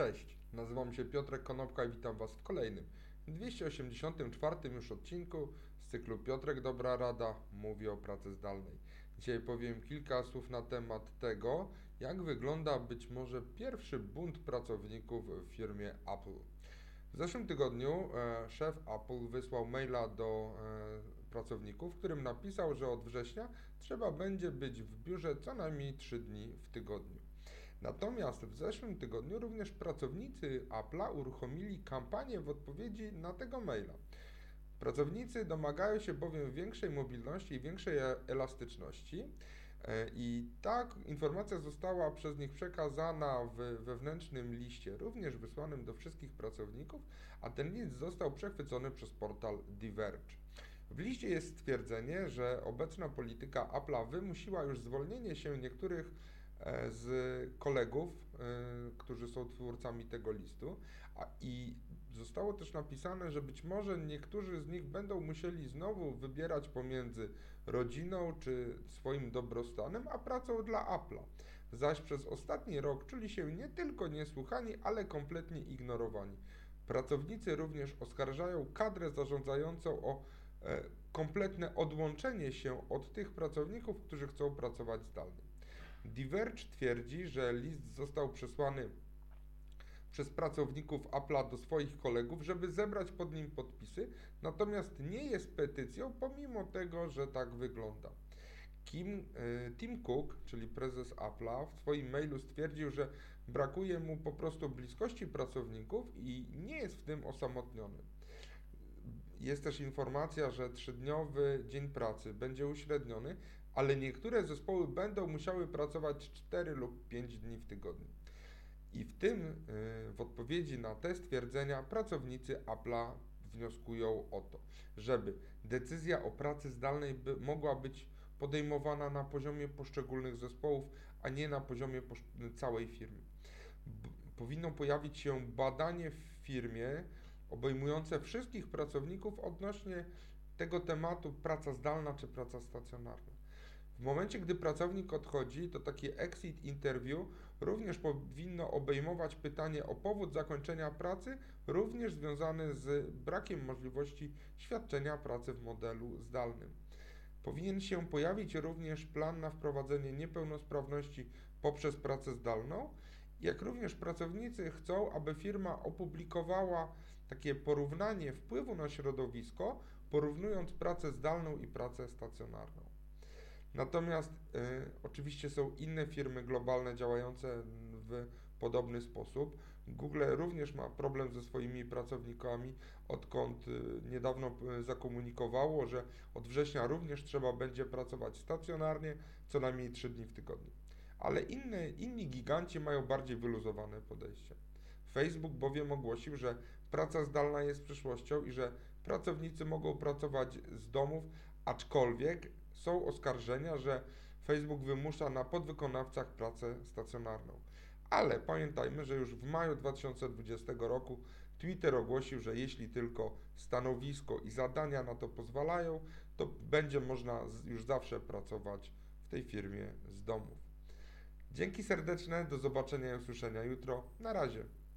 Cześć, nazywam się Piotrek Konopka i witam Was w kolejnym 284 już odcinku z cyklu Piotrek Dobra Rada mówi o pracy zdalnej. Dzisiaj powiem kilka słów na temat tego, jak wygląda być może pierwszy bunt pracowników w firmie Apple. W zeszłym tygodniu e, szef Apple wysłał maila do e, pracowników, w którym napisał, że od września trzeba będzie być w biurze co najmniej 3 dni w tygodniu. Natomiast w zeszłym tygodniu również pracownicy Apple'a uruchomili kampanię w odpowiedzi na tego maila. Pracownicy domagają się bowiem większej mobilności i większej e- elastyczności. E, I ta informacja została przez nich przekazana w wewnętrznym liście, również wysłanym do wszystkich pracowników, a ten list został przechwycony przez portal Diverge. W liście jest stwierdzenie, że obecna polityka Apple'a wymusiła już zwolnienie się niektórych z kolegów, e, którzy są twórcami tego listu, a, i zostało też napisane, że być może niektórzy z nich będą musieli znowu wybierać pomiędzy rodziną czy swoim dobrostanem, a pracą dla Apple'a. Zaś przez ostatni rok czuli się nie tylko niesłuchani, ale kompletnie ignorowani. Pracownicy również oskarżają kadrę zarządzającą o e, kompletne odłączenie się od tych pracowników, którzy chcą pracować zdalnie. Diverge twierdzi, że list został przesłany przez pracowników Apple'a do swoich kolegów, żeby zebrać pod nim podpisy, natomiast nie jest petycją, pomimo tego, że tak wygląda. Kim, e, Tim Cook, czyli prezes Apple'a, w swoim mailu stwierdził, że brakuje mu po prostu bliskości pracowników i nie jest w tym osamotniony. Jest też informacja, że trzydniowy dzień pracy będzie uśredniony, ale niektóre zespoły będą musiały pracować 4 lub 5 dni w tygodniu. I w tym, y, w odpowiedzi na te stwierdzenia, pracownicy Apple'a wnioskują o to, żeby decyzja o pracy zdalnej by, mogła być podejmowana na poziomie poszczególnych zespołów, a nie na poziomie całej firmy. B powinno pojawić się badanie w firmie obejmujące wszystkich pracowników odnośnie tego tematu praca zdalna czy praca stacjonarna. W momencie, gdy pracownik odchodzi, to takie exit interview również powinno obejmować pytanie o powód zakończenia pracy, również związany z brakiem możliwości świadczenia pracy w modelu zdalnym. Powinien się pojawić również plan na wprowadzenie niepełnosprawności poprzez pracę zdalną, jak również pracownicy chcą, aby firma opublikowała takie porównanie wpływu na środowisko, porównując pracę zdalną i pracę stacjonarną. Natomiast y, oczywiście są inne firmy globalne działające w podobny sposób. Google również ma problem ze swoimi pracownikami, odkąd y, niedawno y, zakomunikowało, że od września również trzeba będzie pracować stacjonarnie co najmniej 3 dni w tygodniu. Ale inne, inni giganci mają bardziej wyluzowane podejście. Facebook bowiem ogłosił, że praca zdalna jest przyszłością i że pracownicy mogą pracować z domów, aczkolwiek są oskarżenia, że Facebook wymusza na podwykonawcach pracę stacjonarną. Ale pamiętajmy, że już w maju 2020 roku Twitter ogłosił, że jeśli tylko stanowisko i zadania na to pozwalają, to będzie można już zawsze pracować w tej firmie z domów. Dzięki serdeczne, do zobaczenia i usłyszenia jutro. Na razie.